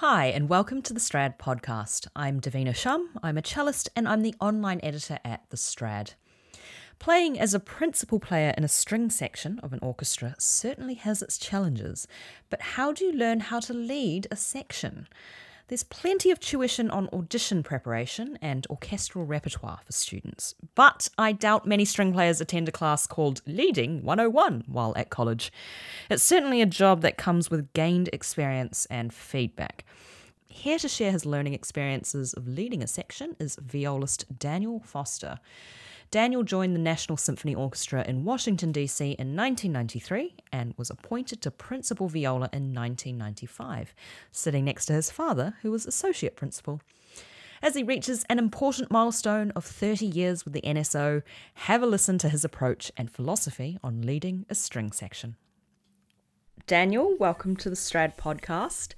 Hi, and welcome to the Strad podcast. I'm Davina Shum, I'm a cellist, and I'm the online editor at The Strad. Playing as a principal player in a string section of an orchestra certainly has its challenges, but how do you learn how to lead a section? There's plenty of tuition on audition preparation and orchestral repertoire for students, but I doubt many string players attend a class called Leading 101 while at college. It's certainly a job that comes with gained experience and feedback. Here to share his learning experiences of leading a section is violist Daniel Foster. Daniel joined the National Symphony Orchestra in Washington, D.C. in 1993 and was appointed to principal viola in 1995, sitting next to his father, who was associate principal. As he reaches an important milestone of 30 years with the NSO, have a listen to his approach and philosophy on leading a string section. Daniel, welcome to the Strad podcast.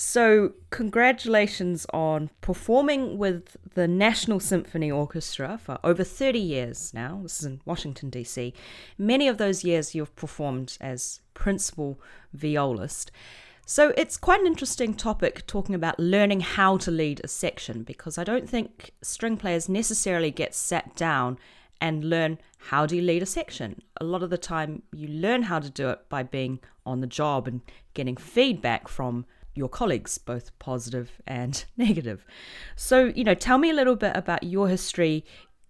So, congratulations on performing with the National Symphony Orchestra for over 30 years now. This is in Washington, D.C. Many of those years you've performed as principal violist. So, it's quite an interesting topic talking about learning how to lead a section because I don't think string players necessarily get sat down and learn how do you lead a section. A lot of the time, you learn how to do it by being on the job and getting feedback from your colleagues, both positive and negative. So, you know, tell me a little bit about your history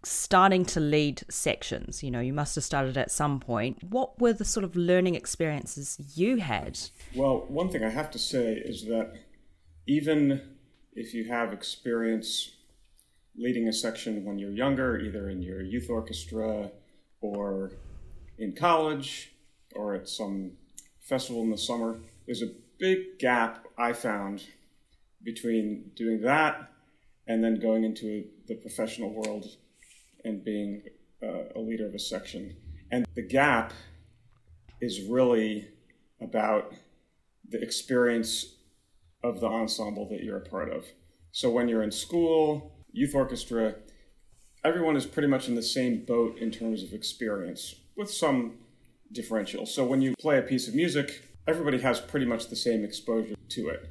starting to lead sections. You know, you must have started at some point. What were the sort of learning experiences you had? Well, one thing I have to say is that even if you have experience leading a section when you're younger, either in your youth orchestra or in college or at some festival in the summer, there's a big gap I found between doing that and then going into the professional world and being uh, a leader of a section. And the gap is really about the experience of the ensemble that you're a part of. So when you're in school, youth orchestra, everyone is pretty much in the same boat in terms of experience with some differential. So when you play a piece of music, everybody has pretty much the same exposure to it.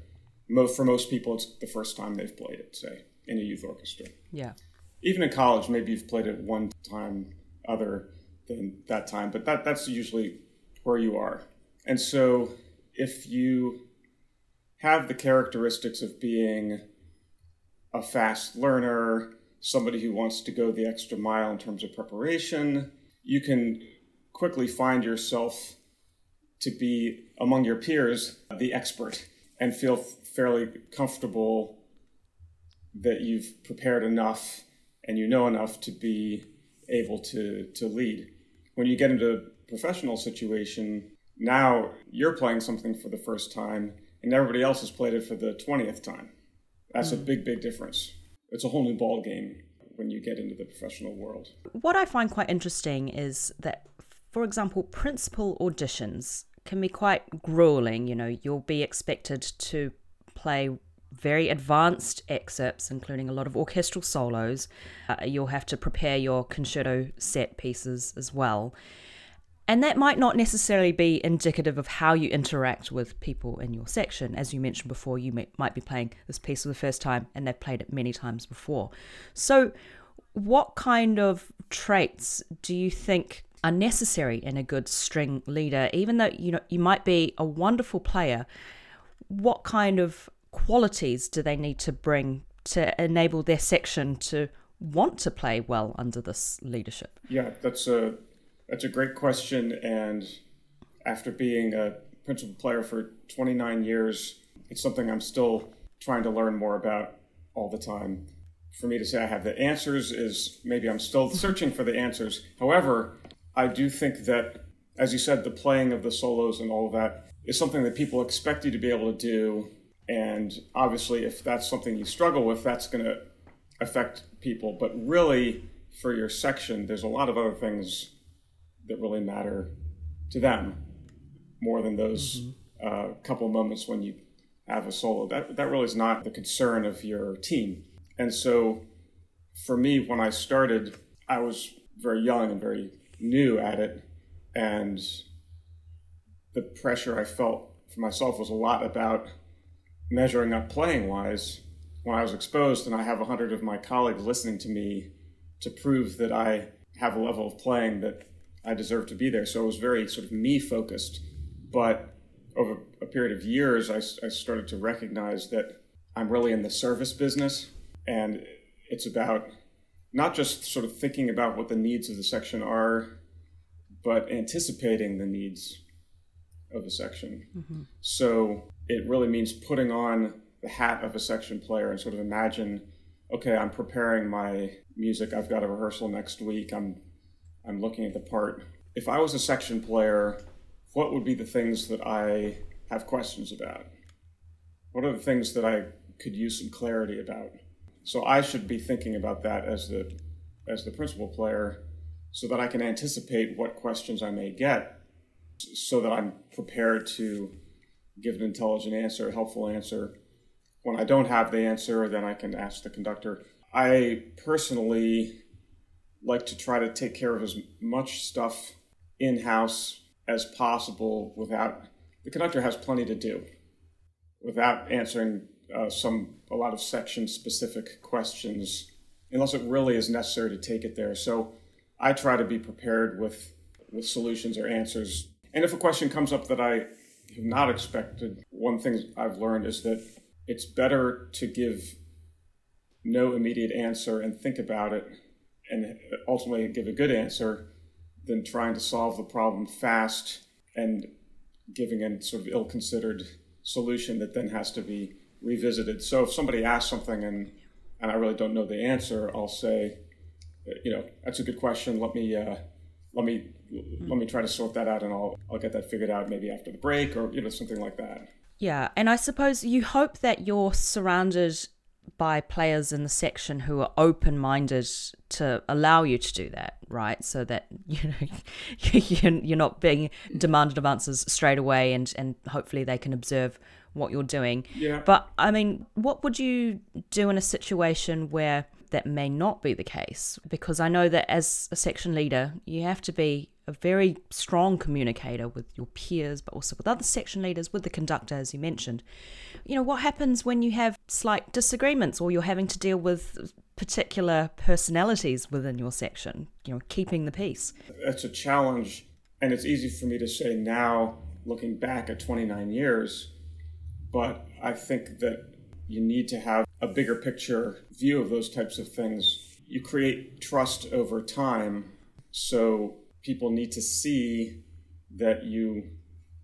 Most, for most people, it's the first time they've played it, say, in a youth orchestra. Yeah. Even in college, maybe you've played it one time other than that time, but that, that's usually where you are. And so if you have the characteristics of being a fast learner, somebody who wants to go the extra mile in terms of preparation, you can quickly find yourself to be among your peers the expert and feel fairly comfortable that you've prepared enough and you know enough to be able to, to lead. When you get into a professional situation, now you're playing something for the first time and everybody else has played it for the 20th time. That's mm. a big, big difference. It's a whole new ball game when you get into the professional world. What I find quite interesting is that, for example, principal auditions can be quite grueling. You know, you'll be expected to play very advanced excerpts, including a lot of orchestral solos. Uh, you'll have to prepare your concerto set pieces as well. And that might not necessarily be indicative of how you interact with people in your section. As you mentioned before, you may, might be playing this piece for the first time and they've played it many times before. So, what kind of traits do you think are necessary in a good string leader even though you know you might be a wonderful player what kind of qualities do they need to bring to enable their section to want to play well under this leadership yeah that's a that's a great question and after being a principal player for 29 years it's something i'm still trying to learn more about all the time for me to say I have the answers is maybe I'm still searching for the answers. However, I do think that, as you said, the playing of the solos and all of that is something that people expect you to be able to do. And obviously, if that's something you struggle with, that's going to affect people. But really, for your section, there's a lot of other things that really matter to them more than those mm-hmm. uh, couple moments when you have a solo. That, that really is not the concern of your team. And so, for me, when I started, I was very young and very new at it, and the pressure I felt for myself was a lot about measuring up playing wise, when I was exposed and I have a hundred of my colleagues listening to me to prove that I have a level of playing that I deserve to be there. So it was very sort of me focused. But over a period of years, I, I started to recognize that I'm really in the service business and it's about not just sort of thinking about what the needs of the section are, but anticipating the needs of a section. Mm-hmm. So it really means putting on the hat of a section player and sort of imagine, okay, I'm preparing my music. I've got a rehearsal next week. I'm I'm looking at the part. If I was a section player, what would be the things that I have questions about? What are the things that I could use some clarity about? So I should be thinking about that as the as the principal player so that I can anticipate what questions I may get so that I'm prepared to give an intelligent answer, a helpful answer. When I don't have the answer, then I can ask the conductor. I personally like to try to take care of as much stuff in house as possible without the conductor has plenty to do without answering uh, some a lot of section specific questions unless it really is necessary to take it there. So i try to be prepared with with solutions or answers. And if a question comes up that i have not expected one thing i've learned is that it's better to give no immediate answer and think about it and ultimately give a good answer than trying to solve the problem fast and giving a sort of ill-considered solution that then has to be revisited. So if somebody asks something and and I really don't know the answer, I'll say, you know, that's a good question. Let me uh, let me let me try to sort that out, and I'll I'll get that figured out maybe after the break or you know something like that. Yeah, and I suppose you hope that you're surrounded by players in the section who are open minded to allow you to do that, right? So that you know you're not being demanded of answers straight away, and and hopefully they can observe what you're doing. Yeah. But I mean, what would you do in a situation where that may not be the case? Because I know that as a section leader, you have to be a very strong communicator with your peers, but also with other section leaders, with the conductor, as you mentioned. You know, what happens when you have slight disagreements or you're having to deal with particular personalities within your section, you know, keeping the peace? It's a challenge. And it's easy for me to say now, looking back at 29 years, but I think that you need to have a bigger picture view of those types of things. You create trust over time. So people need to see that you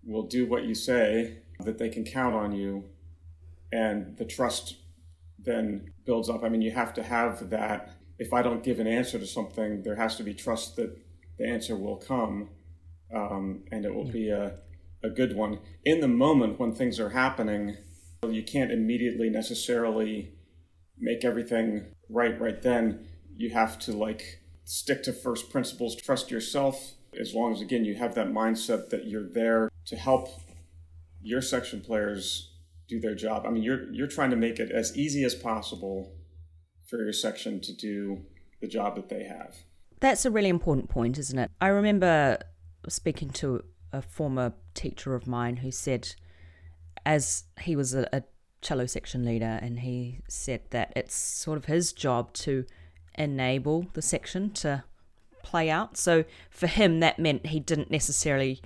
will do what you say, that they can count on you, and the trust then builds up. I mean, you have to have that. If I don't give an answer to something, there has to be trust that the answer will come um, and it will be a, a good one. In the moment when things are happening, you can't immediately necessarily make everything right right then. You have to like stick to first principles, trust yourself, as long as, again, you have that mindset that you're there to help your section players do their job. I mean, you're, you're trying to make it as easy as possible for your section to do the job that they have. That's a really important point, isn't it? I remember speaking to a former teacher of mine who said, as he was a, a cello section leader, and he said that it's sort of his job to enable the section to play out. So for him, that meant he didn't necessarily,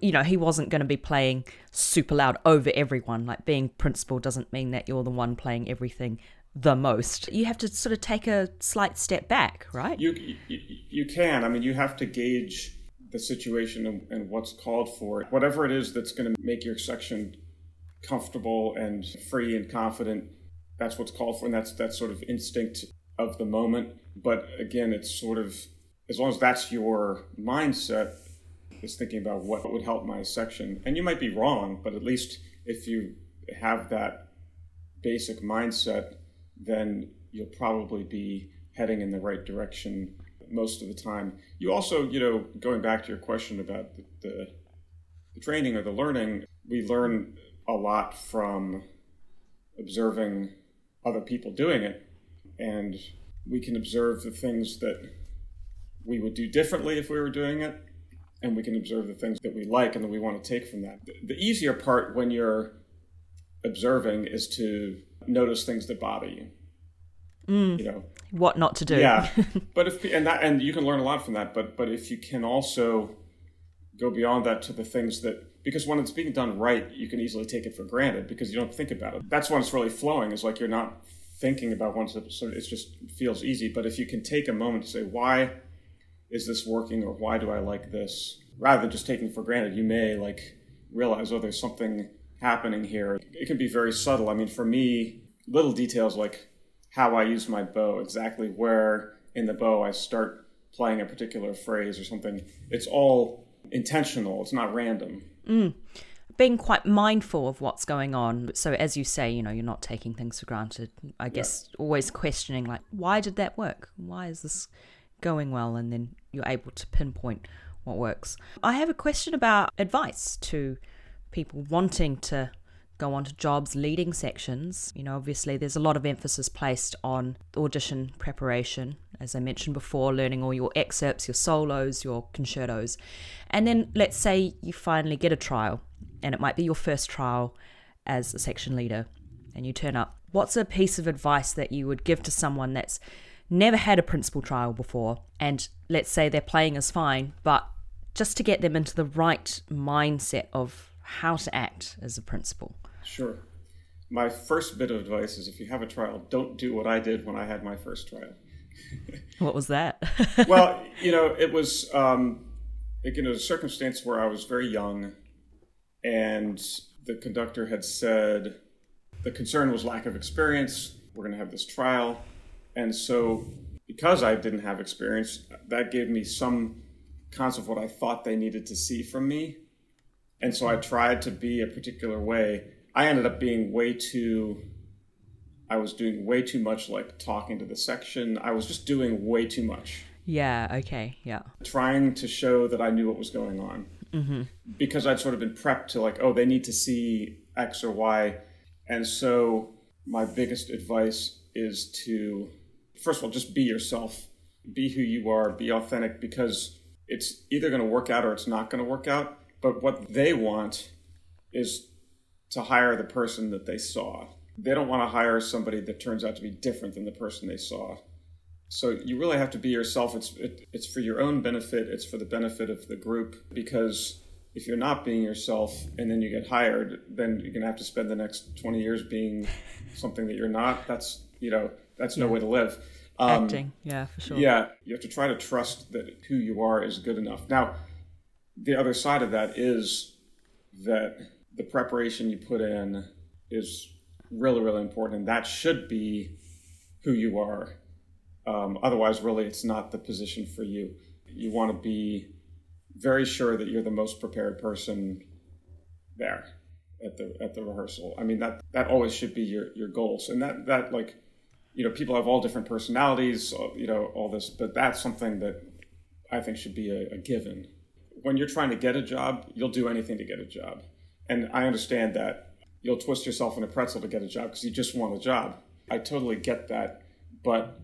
you know, he wasn't going to be playing super loud over everyone. Like being principal doesn't mean that you're the one playing everything the most. You have to sort of take a slight step back, right? You you, you can. I mean, you have to gauge the situation and, and what's called for. Whatever it is that's going to make your section comfortable and free and confident, that's what's called for, and that's that sort of instinct of the moment. But again, it's sort of as long as that's your mindset, is thinking about what would help my section. And you might be wrong, but at least if you have that basic mindset, then you'll probably be heading in the right direction most of the time. You also, you know, going back to your question about the, the, the training or the learning, we learn a lot from observing other people doing it and we can observe the things that we would do differently if we were doing it and we can observe the things that we like and that we want to take from that the, easier part when you're observing is to notice things that bother you. Mm. You know what not to do. Yeah, but if and that and you can learn a lot from that. But but if you can also go beyond that to the things that because when it's being done right, you can easily take it for granted because you don't think about it. That's when it's really flowing. Is like you're not thinking about one, so it just feels easy. But if you can take a moment to say why is this working or why do I like this, rather than just taking for granted, you may like realize oh there's something happening here. It can be very subtle. I mean, for me, little details like how I use my bow, exactly where in the bow I start playing a particular phrase or something. It's all intentional. It's not random. Mm. Being quite mindful of what's going on. So, as you say, you know, you're not taking things for granted. I guess yeah. always questioning, like, why did that work? Why is this going well? And then you're able to pinpoint what works. I have a question about advice to people wanting to go on to jobs leading sections. You know, obviously there's a lot of emphasis placed on audition preparation, as I mentioned before, learning all your excerpts, your solos, your concertos. And then let's say you finally get a trial, and it might be your first trial as a section leader, and you turn up. What's a piece of advice that you would give to someone that's never had a principal trial before, and let's say their playing is fine, but just to get them into the right mindset of how to act as a principal? Sure. My first bit of advice is if you have a trial, don't do what I did when I had my first trial. what was that? well, you know, it was um, again, a circumstance where I was very young, and the conductor had said the concern was lack of experience. We're going to have this trial, and so because I didn't have experience, that gave me some concept of what I thought they needed to see from me and so I tried to be a particular way. I ended up being way too. I was doing way too much, like talking to the section. I was just doing way too much. Yeah. Okay. Yeah. Trying to show that I knew what was going on. Mm-hmm. Because I'd sort of been prepped to like, oh, they need to see X or Y, and so my biggest advice is to, first of all, just be yourself, be who you are, be authentic, because it's either going to work out or it's not going to work out but what they want is to hire the person that they saw. They don't want to hire somebody that turns out to be different than the person they saw. So you really have to be yourself. It's it, it's for your own benefit. It's for the benefit of the group because if you're not being yourself and then you get hired, then you're gonna have to spend the next 20 years being something that you're not. That's you know that's no way to live. Um, Acting, yeah, for sure. Yeah, you have to try to trust that who you are is good enough. Now, the other side of that is that the preparation you put in is really, really important. And that should be who you are. Um, otherwise, really, it's not the position for you. You want to be very sure that you're the most prepared person there at the at the rehearsal. I mean that that always should be your your goals, and that that like you know people have all different personalities, you know all this, but that's something that I think should be a, a given when you're trying to get a job, you'll do anything to get a job. And I understand that you'll twist yourself in a pretzel to get a job because you just want a job. I totally get that. But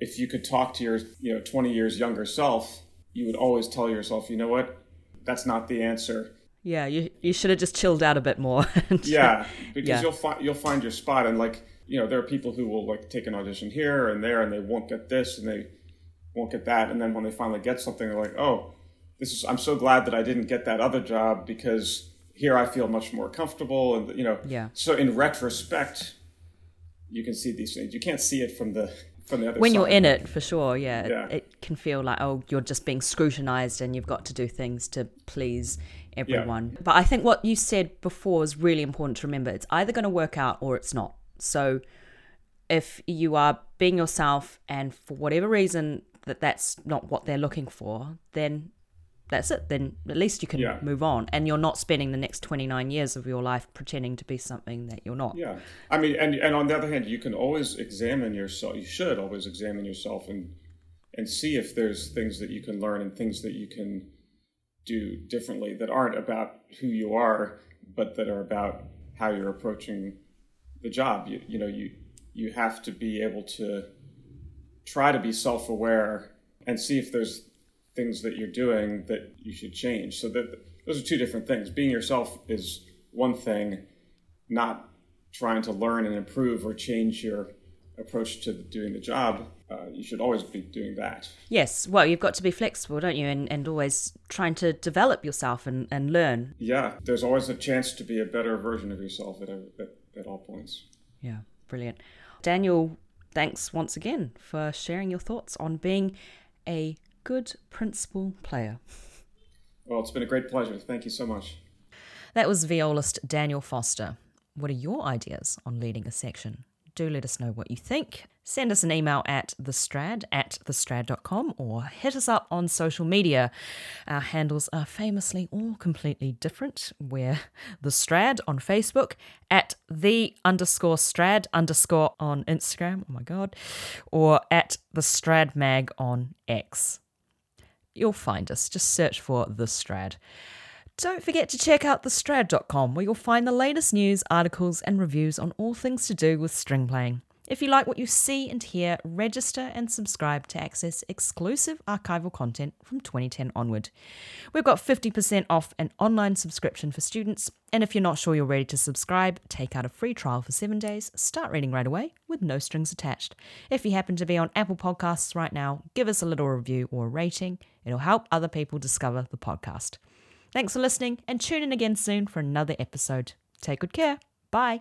if you could talk to your, you know, 20 years younger self, you would always tell yourself, you know what? That's not the answer. Yeah, you you should have just chilled out a bit more. yeah, because yeah. you'll find you'll find your spot and like, you know, there are people who will like take an audition here and there and they won't get this and they won't get that and then when they finally get something they're like, "Oh, this is I'm so glad that I didn't get that other job because here I feel much more comfortable and you know yeah. so in retrospect you can see these things you can't see it from the from the other when side. you're in it for sure yeah, yeah. It, it, can feel like oh you're just being scrutinized and you've got to do things to please everyone yeah. but I think what you said before is really important to remember it's either going to work out or it's not so if you are being yourself and for whatever reason that that's not what they're looking for then that's it. Then at least you can yeah. move on, and you're not spending the next 29 years of your life pretending to be something that you're not. Yeah, I mean, and and on the other hand, you can always examine yourself. You should always examine yourself and and see if there's things that you can learn and things that you can do differently that aren't about who you are, but that are about how you're approaching the job. You you know you you have to be able to try to be self-aware and see if there's things that you're doing that you should change. So that those are two different things. Being yourself is one thing, not trying to learn and improve or change your approach to doing the job, uh, you should always be doing that. Yes, well, you've got to be flexible, don't you? And, and always trying to develop yourself and, and learn. Yeah, there's always a chance to be a better version of yourself at, at, at all points. Yeah, brilliant. Daniel, thanks once again for sharing your thoughts on being a good principal player. Well, it's been a great pleasure. Thank you so much. That was violist Daniel Foster. What are your ideas on leading a section? Do let us know what you think. Send us an email at thestrad at thestrad.com or hit us up on social media. Our handles are famously all completely different. We're the Strad on Facebook, at the underscore Strad underscore on Instagram, oh my god, or at the Strad Mag on X. You'll find us. Just search for the Strad. Don't forget to check out thestrad.com where you'll find the latest news, articles, and reviews on all things to do with string playing. If you like what you see and hear, register and subscribe to access exclusive archival content from 2010 onward. We've got 50% off an online subscription for students, and if you're not sure you're ready to subscribe, take out a free trial for seven days, start reading right away with no strings attached. If you happen to be on Apple Podcasts right now, give us a little review or rating. It'll help other people discover the podcast. Thanks for listening and tune in again soon for another episode. Take good care. Bye.